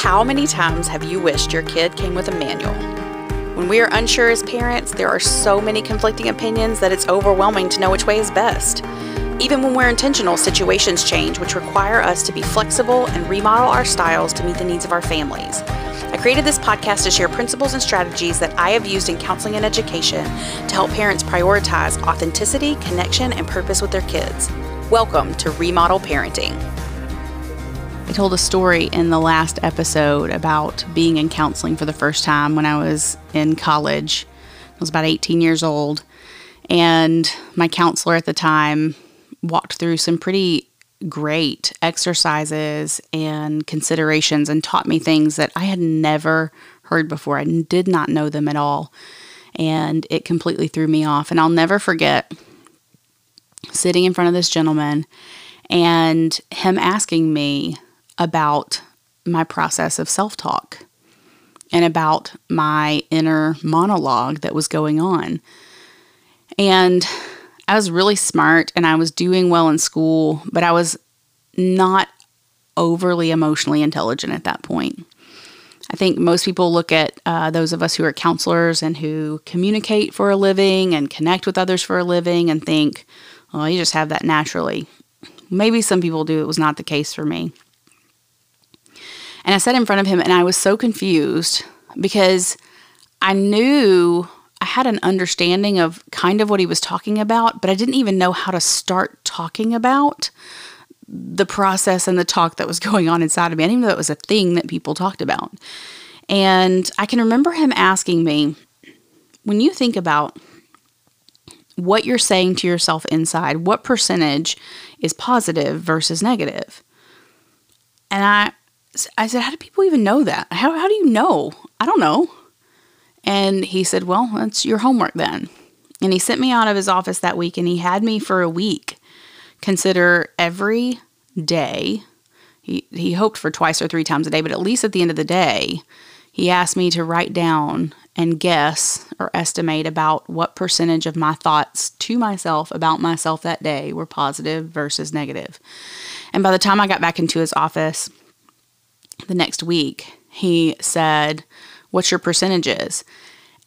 How many times have you wished your kid came with a manual? When we are unsure as parents, there are so many conflicting opinions that it's overwhelming to know which way is best. Even when we're intentional, situations change, which require us to be flexible and remodel our styles to meet the needs of our families. I created this podcast to share principles and strategies that I have used in counseling and education to help parents prioritize authenticity, connection, and purpose with their kids. Welcome to Remodel Parenting. I told a story in the last episode about being in counseling for the first time when I was in college. I was about 18 years old, and my counselor at the time walked through some pretty great exercises and considerations and taught me things that I had never heard before. I did not know them at all. And it completely threw me off. And I'll never forget sitting in front of this gentleman and him asking me about my process of self talk and about my inner monologue that was going on. And I was really smart and I was doing well in school, but I was not overly emotionally intelligent at that point. I think most people look at uh, those of us who are counselors and who communicate for a living and connect with others for a living and think, well, you just have that naturally. Maybe some people do. It was not the case for me. And I sat in front of him and I was so confused because I knew I had an understanding of kind of what he was talking about, but I didn't even know how to start talking about the process and the talk that was going on inside of me. I didn't even know it was a thing that people talked about. And I can remember him asking me, when you think about what you're saying to yourself inside, what percentage is positive versus negative? And I I said, How do people even know that? How, how do you know? I don't know. And he said, Well, that's your homework then. And he sent me out of his office that week and he had me for a week consider every day. He, he hoped for twice or three times a day, but at least at the end of the day, he asked me to write down and guess or estimate about what percentage of my thoughts to myself about myself that day were positive versus negative. And by the time I got back into his office the next week, he said, What's your percentages?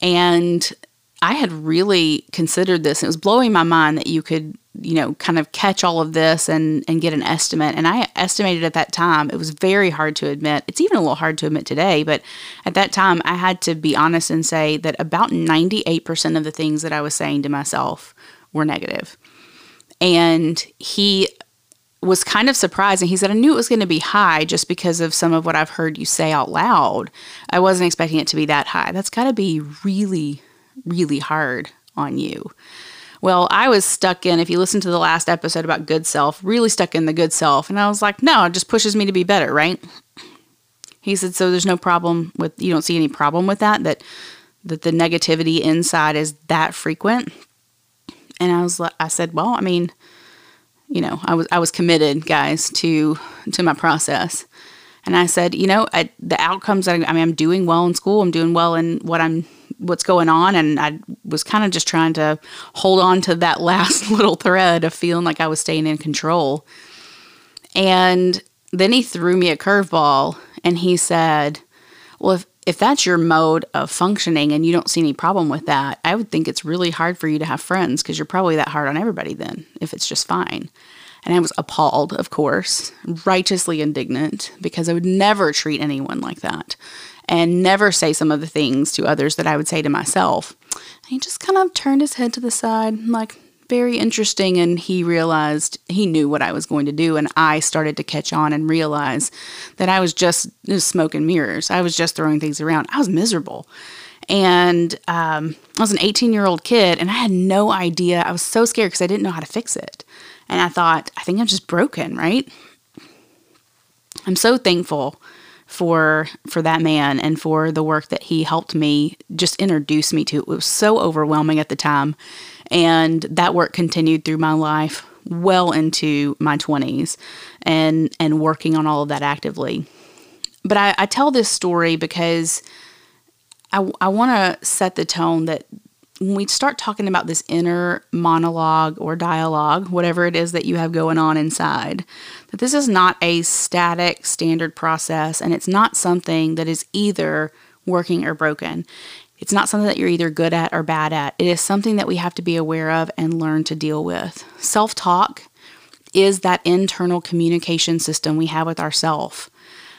And I had really considered this. It was blowing my mind that you could, you know, kind of catch all of this and, and get an estimate. And I estimated at that time, it was very hard to admit. It's even a little hard to admit today, but at that time, I had to be honest and say that about 98% of the things that I was saying to myself were negative. And he was kind of surprised and he said, I knew it was going to be high just because of some of what I've heard you say out loud. I wasn't expecting it to be that high. That's got to be really, really hard on you. Well, I was stuck in, if you listen to the last episode about good self, really stuck in the good self. And I was like, no, it just pushes me to be better, right? He said, so there's no problem with, you don't see any problem with that, that, that the negativity inside is that frequent. And I was like, I said, well, I mean, you know, I was I was committed, guys, to to my process. And I said, you know, I, the outcomes. I, I mean, I'm doing well in school. I'm doing well in what I'm what's going on, and I was kind of just trying to hold on to that last little thread of feeling like I was staying in control. And then he threw me a curveball, and he said, "Well, if if that's your mode of functioning and you don't see any problem with that, I would think it's really hard for you to have friends because you're probably that hard on everybody then, if it's just fine. And I was appalled, of course, righteously indignant because I would never treat anyone like that and never say some of the things to others that I would say to myself. And he just kind of turned his head to the side, like, very interesting. And he realized he knew what I was going to do. And I started to catch on and realize that I was just, just smoke and mirrors. I was just throwing things around. I was miserable. And um, I was an 18 year old kid and I had no idea. I was so scared because I didn't know how to fix it. And I thought, I think I'm just broken, right? I'm so thankful for for that man and for the work that he helped me just introduce me to. It was so overwhelming at the time and that work continued through my life well into my 20s and and working on all of that actively. But I, I tell this story because I, I want to set the tone that when we start talking about this inner monologue or dialogue, whatever it is that you have going on inside, that this is not a static standard process and it's not something that is either working or broken. It's not something that you're either good at or bad at. It is something that we have to be aware of and learn to deal with. Self talk is that internal communication system we have with ourself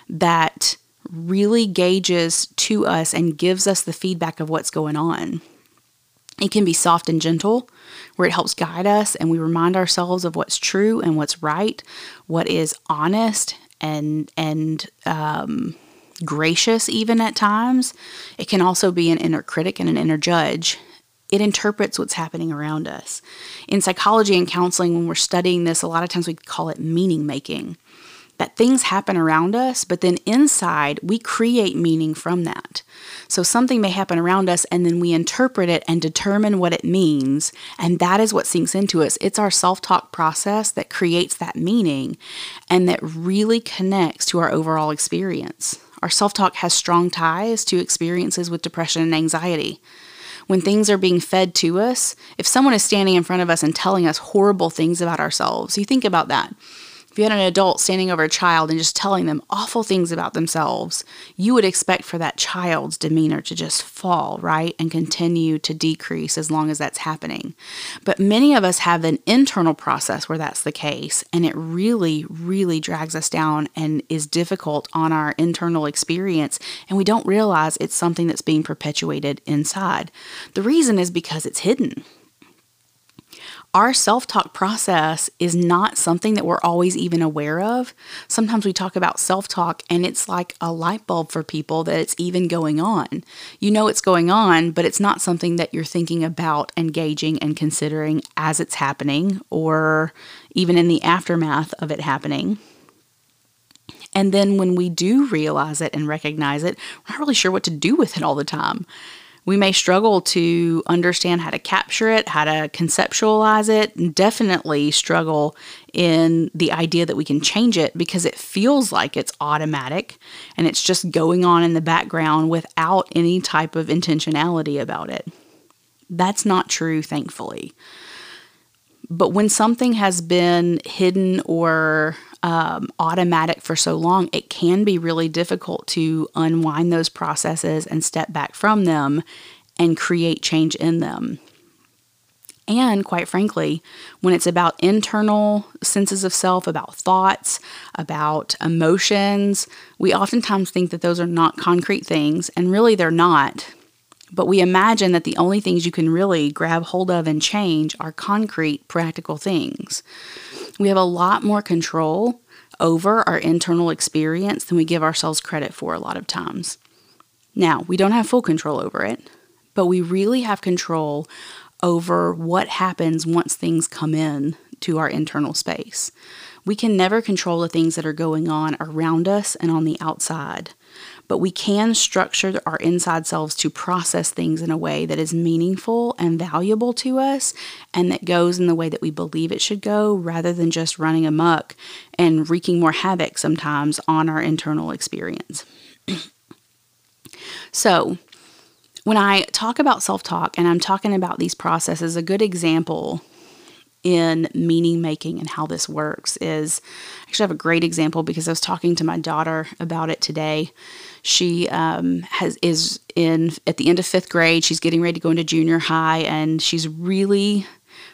that really gauges to us and gives us the feedback of what's going on. It can be soft and gentle, where it helps guide us and we remind ourselves of what's true and what's right, what is honest and and um, gracious even at times. It can also be an inner critic and an inner judge. It interprets what's happening around us. In psychology and counseling, when we're studying this, a lot of times we call it meaning making that things happen around us, but then inside we create meaning from that. So something may happen around us and then we interpret it and determine what it means. And that is what sinks into us. It's our self talk process that creates that meaning and that really connects to our overall experience. Our self talk has strong ties to experiences with depression and anxiety when things are being fed to us, if someone is standing in front of us and telling us horrible things about ourselves, you think about that. If you had an adult standing over a child and just telling them awful things about themselves, you would expect for that child's demeanor to just fall, right? And continue to decrease as long as that's happening. But many of us have an internal process where that's the case, and it really, really drags us down and is difficult on our internal experience, and we don't realize it's something that's being perpetuated inside. The reason is because it's hidden our self talk process is not something that we're always even aware of. Sometimes we talk about self talk and it's like a light bulb for people that it's even going on. You know it's going on, but it's not something that you're thinking about engaging and considering as it's happening or even in the aftermath of it happening. And then when we do realize it and recognize it, we're not really sure what to do with it all the time we may struggle to understand how to capture it, how to conceptualize it, and definitely struggle in the idea that we can change it because it feels like it's automatic and it's just going on in the background without any type of intentionality about it. That's not true, thankfully. But when something has been hidden or um, automatic for so long, it can be really difficult to unwind those processes and step back from them and create change in them. And quite frankly, when it's about internal senses of self, about thoughts, about emotions, we oftentimes think that those are not concrete things, and really they're not. But we imagine that the only things you can really grab hold of and change are concrete, practical things. We have a lot more control over our internal experience than we give ourselves credit for a lot of times. Now, we don't have full control over it, but we really have control over what happens once things come in to our internal space. We can never control the things that are going on around us and on the outside, but we can structure our inside selves to process things in a way that is meaningful and valuable to us and that goes in the way that we believe it should go rather than just running amuck and wreaking more havoc sometimes on our internal experience. so, when I talk about self talk and I'm talking about these processes, a good example in meaning making and how this works is actually have a great example because I was talking to my daughter about it today. She um, has is in at the end of fifth grade. She's getting ready to go into junior high, and she's really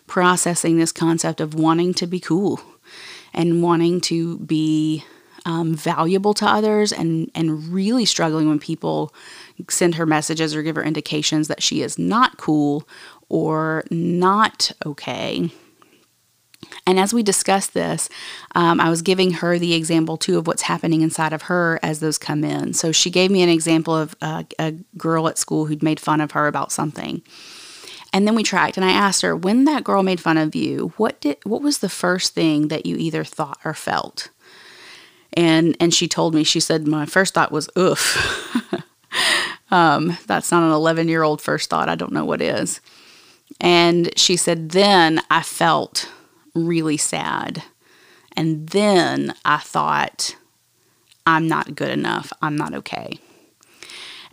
processing this concept of wanting to be cool and wanting to be um, valuable to others, and and really struggling when people send her messages or give her indications that she is not cool or not okay and as we discussed this, um, I was giving her the example too of what's happening inside of her as those come in. So she gave me an example of uh, a girl at school who'd made fun of her about something. And then we tracked and I asked her, when that girl made fun of you, what did what was the first thing that you either thought or felt? And and she told me, she said, my first thought was oof. um, that's not an 11 year old first thought. I don't know what is. And she said, then I felt really sad. And then I thought, I'm not good enough. I'm not okay.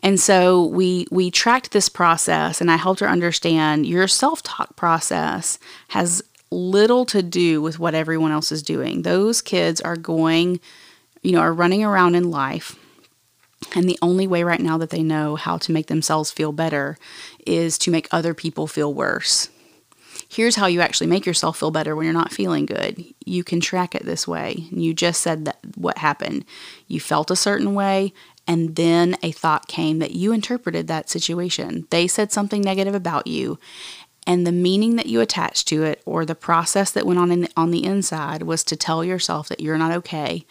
And so we we tracked this process and I helped her understand your self-talk process has little to do with what everyone else is doing. Those kids are going, you know, are running around in life and the only way right now that they know how to make themselves feel better is to make other people feel worse. Here's how you actually make yourself feel better when you're not feeling good. You can track it this way. You just said that what happened. You felt a certain way, and then a thought came that you interpreted that situation. They said something negative about you, and the meaning that you attached to it or the process that went on in on the inside was to tell yourself that you're not okay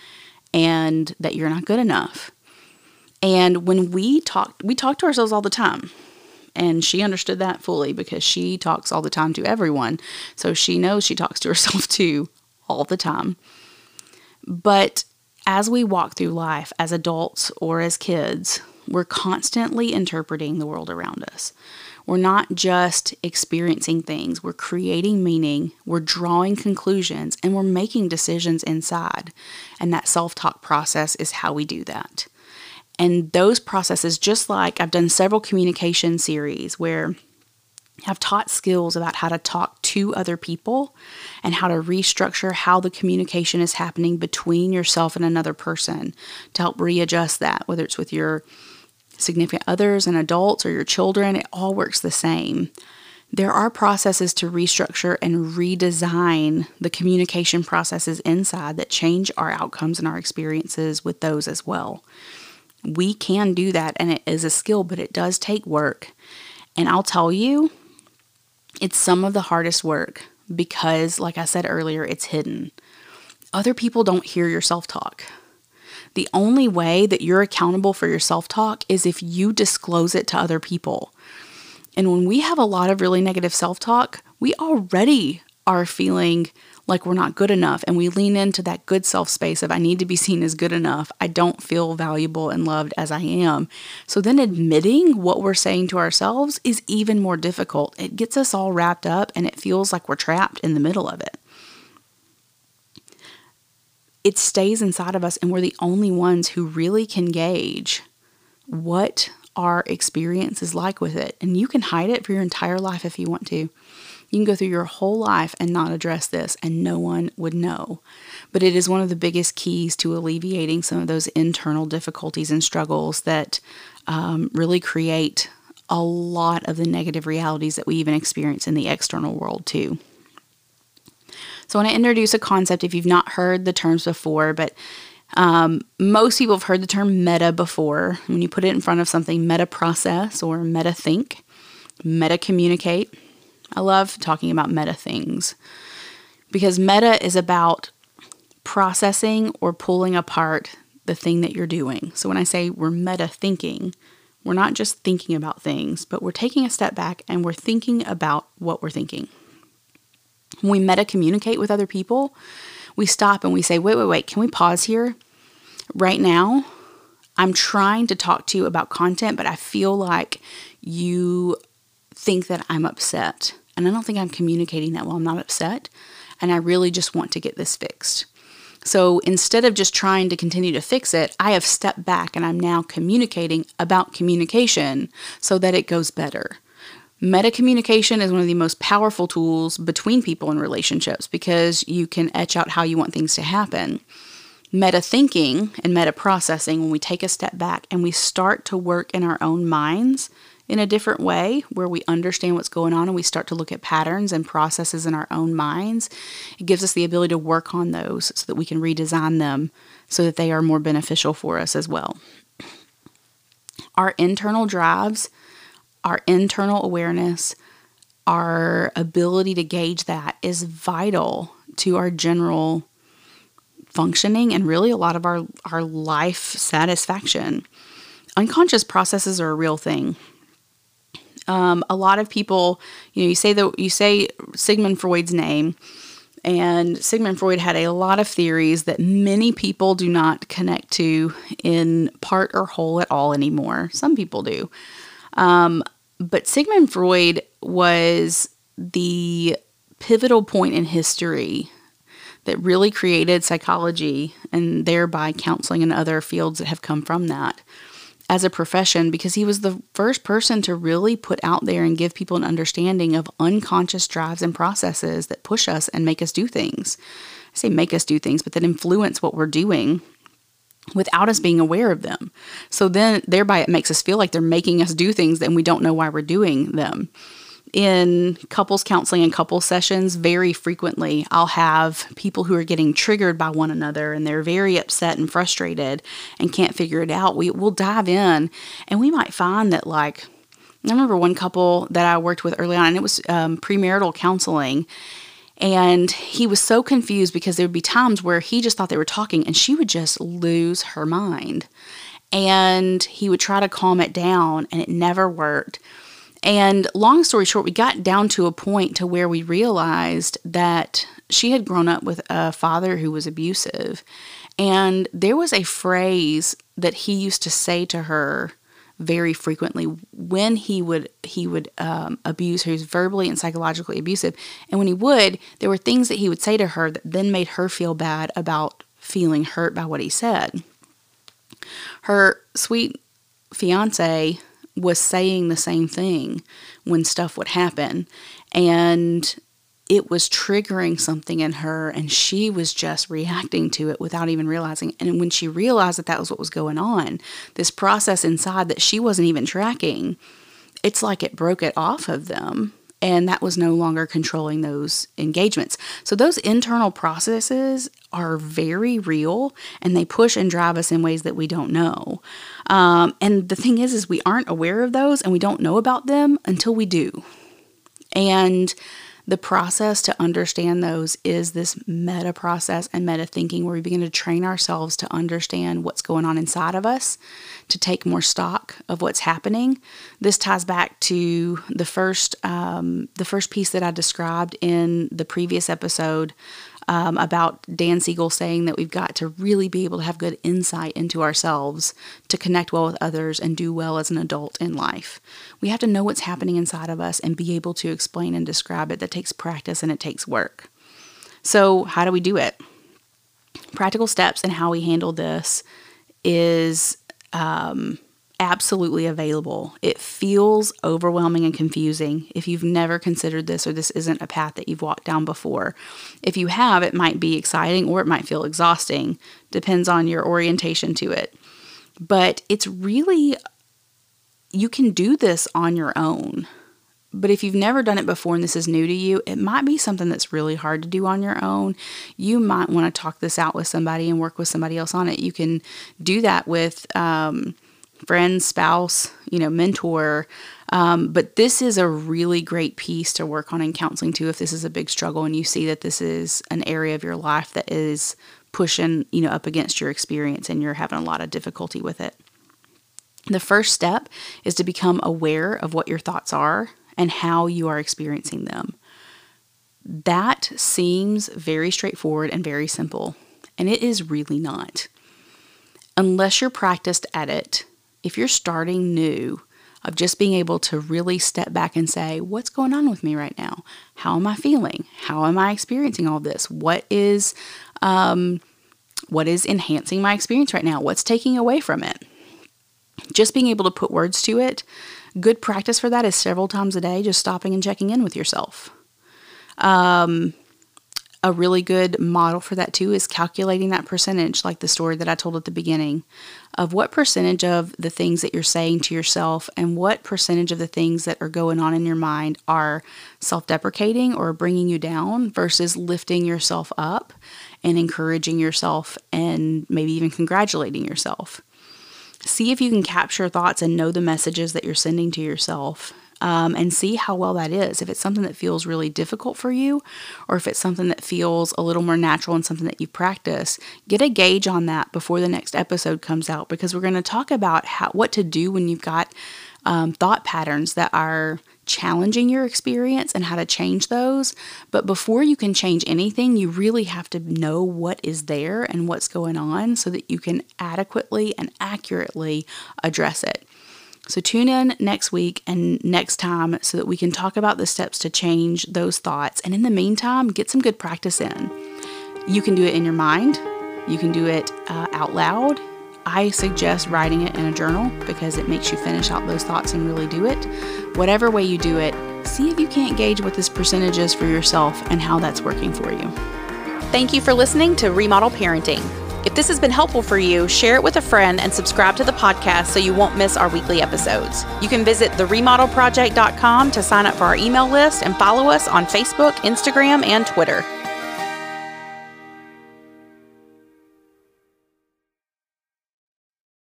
and that you're not good enough. And when we talk, we talk to ourselves all the time. And she understood that fully because she talks all the time to everyone. So she knows she talks to herself too all the time. But as we walk through life as adults or as kids, we're constantly interpreting the world around us. We're not just experiencing things, we're creating meaning, we're drawing conclusions, and we're making decisions inside. And that self talk process is how we do that. And those processes, just like I've done several communication series where I've taught skills about how to talk to other people and how to restructure how the communication is happening between yourself and another person to help readjust that, whether it's with your significant others and adults or your children, it all works the same. There are processes to restructure and redesign the communication processes inside that change our outcomes and our experiences with those as well we can do that and it is a skill, but it does take work. And I'll tell you, it's some of the hardest work because, like I said earlier, it's hidden. Other people don't hear your self talk. The only way that you're accountable for your self talk is if you disclose it to other people. And when we have a lot of really negative self talk, we already are feeling like we're not good enough and we lean into that good self space of I need to be seen as good enough. I don't feel valuable and loved as I am. So then admitting what we're saying to ourselves is even more difficult. It gets us all wrapped up and it feels like we're trapped in the middle of it. It stays inside of us and we're the only ones who really can gauge what our experience is like with it. And you can hide it for your entire life if you want to. You can go through your whole life and not address this, and no one would know. But it is one of the biggest keys to alleviating some of those internal difficulties and struggles that um, really create a lot of the negative realities that we even experience in the external world, too. So, I want to introduce a concept if you've not heard the terms before, but um, most people have heard the term meta before. When you put it in front of something, meta process or meta think, meta communicate. I love talking about meta things because meta is about processing or pulling apart the thing that you're doing. So when I say we're meta thinking, we're not just thinking about things, but we're taking a step back and we're thinking about what we're thinking. When we meta communicate with other people, we stop and we say, wait, wait, wait, can we pause here? Right now, I'm trying to talk to you about content, but I feel like you think that I'm upset. And I don't think I'm communicating that well. I'm not upset. And I really just want to get this fixed. So instead of just trying to continue to fix it, I have stepped back and I'm now communicating about communication so that it goes better. Meta communication is one of the most powerful tools between people in relationships because you can etch out how you want things to happen. Meta thinking and meta processing, when we take a step back and we start to work in our own minds in a different way where we understand what's going on and we start to look at patterns and processes in our own minds, it gives us the ability to work on those so that we can redesign them so that they are more beneficial for us as well. Our internal drives, our internal awareness, our ability to gauge that is vital to our general functioning and really a lot of our, our life satisfaction. Unconscious processes are a real thing. Um, a lot of people, you know, you say that you say Sigmund Freud's name, and Sigmund Freud had a lot of theories that many people do not connect to in part or whole at all anymore. Some people do. Um, but Sigmund Freud was the pivotal point in history that really created psychology and thereby counseling and other fields that have come from that. As a profession because he was the first person to really put out there and give people an understanding of unconscious drives and processes that push us and make us do things. I say make us do things, but that influence what we're doing without us being aware of them. So then, thereby, it makes us feel like they're making us do things and we don't know why we're doing them in couples counseling and couple sessions, very frequently I'll have people who are getting triggered by one another and they're very upset and frustrated and can't figure it out. We will dive in and we might find that like I remember one couple that I worked with early on and it was um, premarital counseling and he was so confused because there would be times where he just thought they were talking and she would just lose her mind. And he would try to calm it down and it never worked. And long story short, we got down to a point to where we realized that she had grown up with a father who was abusive. And there was a phrase that he used to say to her very frequently when he would he would um, abuse her. He was verbally and psychologically abusive, and when he would, there were things that he would say to her that then made her feel bad about feeling hurt by what he said. Her sweet fiance was saying the same thing when stuff would happen. And it was triggering something in her, and she was just reacting to it without even realizing. And when she realized that that was what was going on, this process inside that she wasn't even tracking, it's like it broke it off of them and that was no longer controlling those engagements. So those internal processes are very real and they push and drive us in ways that we don't know. Um, and the thing is, is we aren't aware of those and we don't know about them until we do. And the process to understand those is this meta process and meta thinking where we begin to train ourselves to understand what's going on inside of us, to take more stock of what's happening. This ties back to the first um, the first piece that I described in the previous episode um, about Dan Siegel saying that we've got to really be able to have good insight into ourselves to connect well with others and do well as an adult in life. We have to know what's happening inside of us and be able to explain and describe it. That takes practice and it takes work. So, how do we do it? Practical steps and how we handle this is um, absolutely available. It feels overwhelming and confusing if you've never considered this or this isn't a path that you've walked down before. If you have, it might be exciting or it might feel exhausting, depends on your orientation to it. But it's really, you can do this on your own. But if you've never done it before and this is new to you, it might be something that's really hard to do on your own. You might want to talk this out with somebody and work with somebody else on it. You can do that with, um, friend, spouse, you know, mentor. Um, but this is a really great piece to work on in counseling too. If this is a big struggle and you see that this is an area of your life that is pushing, you know, up against your experience and you're having a lot of difficulty with it. The first step is to become aware of what your thoughts are and how you are experiencing them. That seems very straightforward and very simple, and it is really not. Unless you're practiced at it, if you're starting new, of just being able to really step back and say, What's going on with me right now? How am I feeling? How am I experiencing all this? What is, um, what is enhancing my experience right now? What's taking away from it? Just being able to put words to it. Good practice for that is several times a day, just stopping and checking in with yourself. Um, a really good model for that too is calculating that percentage, like the story that I told at the beginning, of what percentage of the things that you're saying to yourself and what percentage of the things that are going on in your mind are self deprecating or bringing you down versus lifting yourself up and encouraging yourself and maybe even congratulating yourself. See if you can capture thoughts and know the messages that you're sending to yourself um, and see how well that is. If it's something that feels really difficult for you, or if it's something that feels a little more natural and something that you practice, get a gauge on that before the next episode comes out because we're going to talk about how, what to do when you've got um, thought patterns that are challenging your experience and how to change those. But before you can change anything, you really have to know what is there and what's going on so that you can adequately and accurately address it. So tune in next week and next time so that we can talk about the steps to change those thoughts. And in the meantime, get some good practice in. You can do it in your mind, you can do it uh, out loud, I suggest writing it in a journal because it makes you finish out those thoughts and really do it. Whatever way you do it, see if you can't gauge what this percentage is for yourself and how that's working for you. Thank you for listening to Remodel Parenting. If this has been helpful for you, share it with a friend and subscribe to the podcast so you won't miss our weekly episodes. You can visit theremodelproject.com to sign up for our email list and follow us on Facebook, Instagram, and Twitter.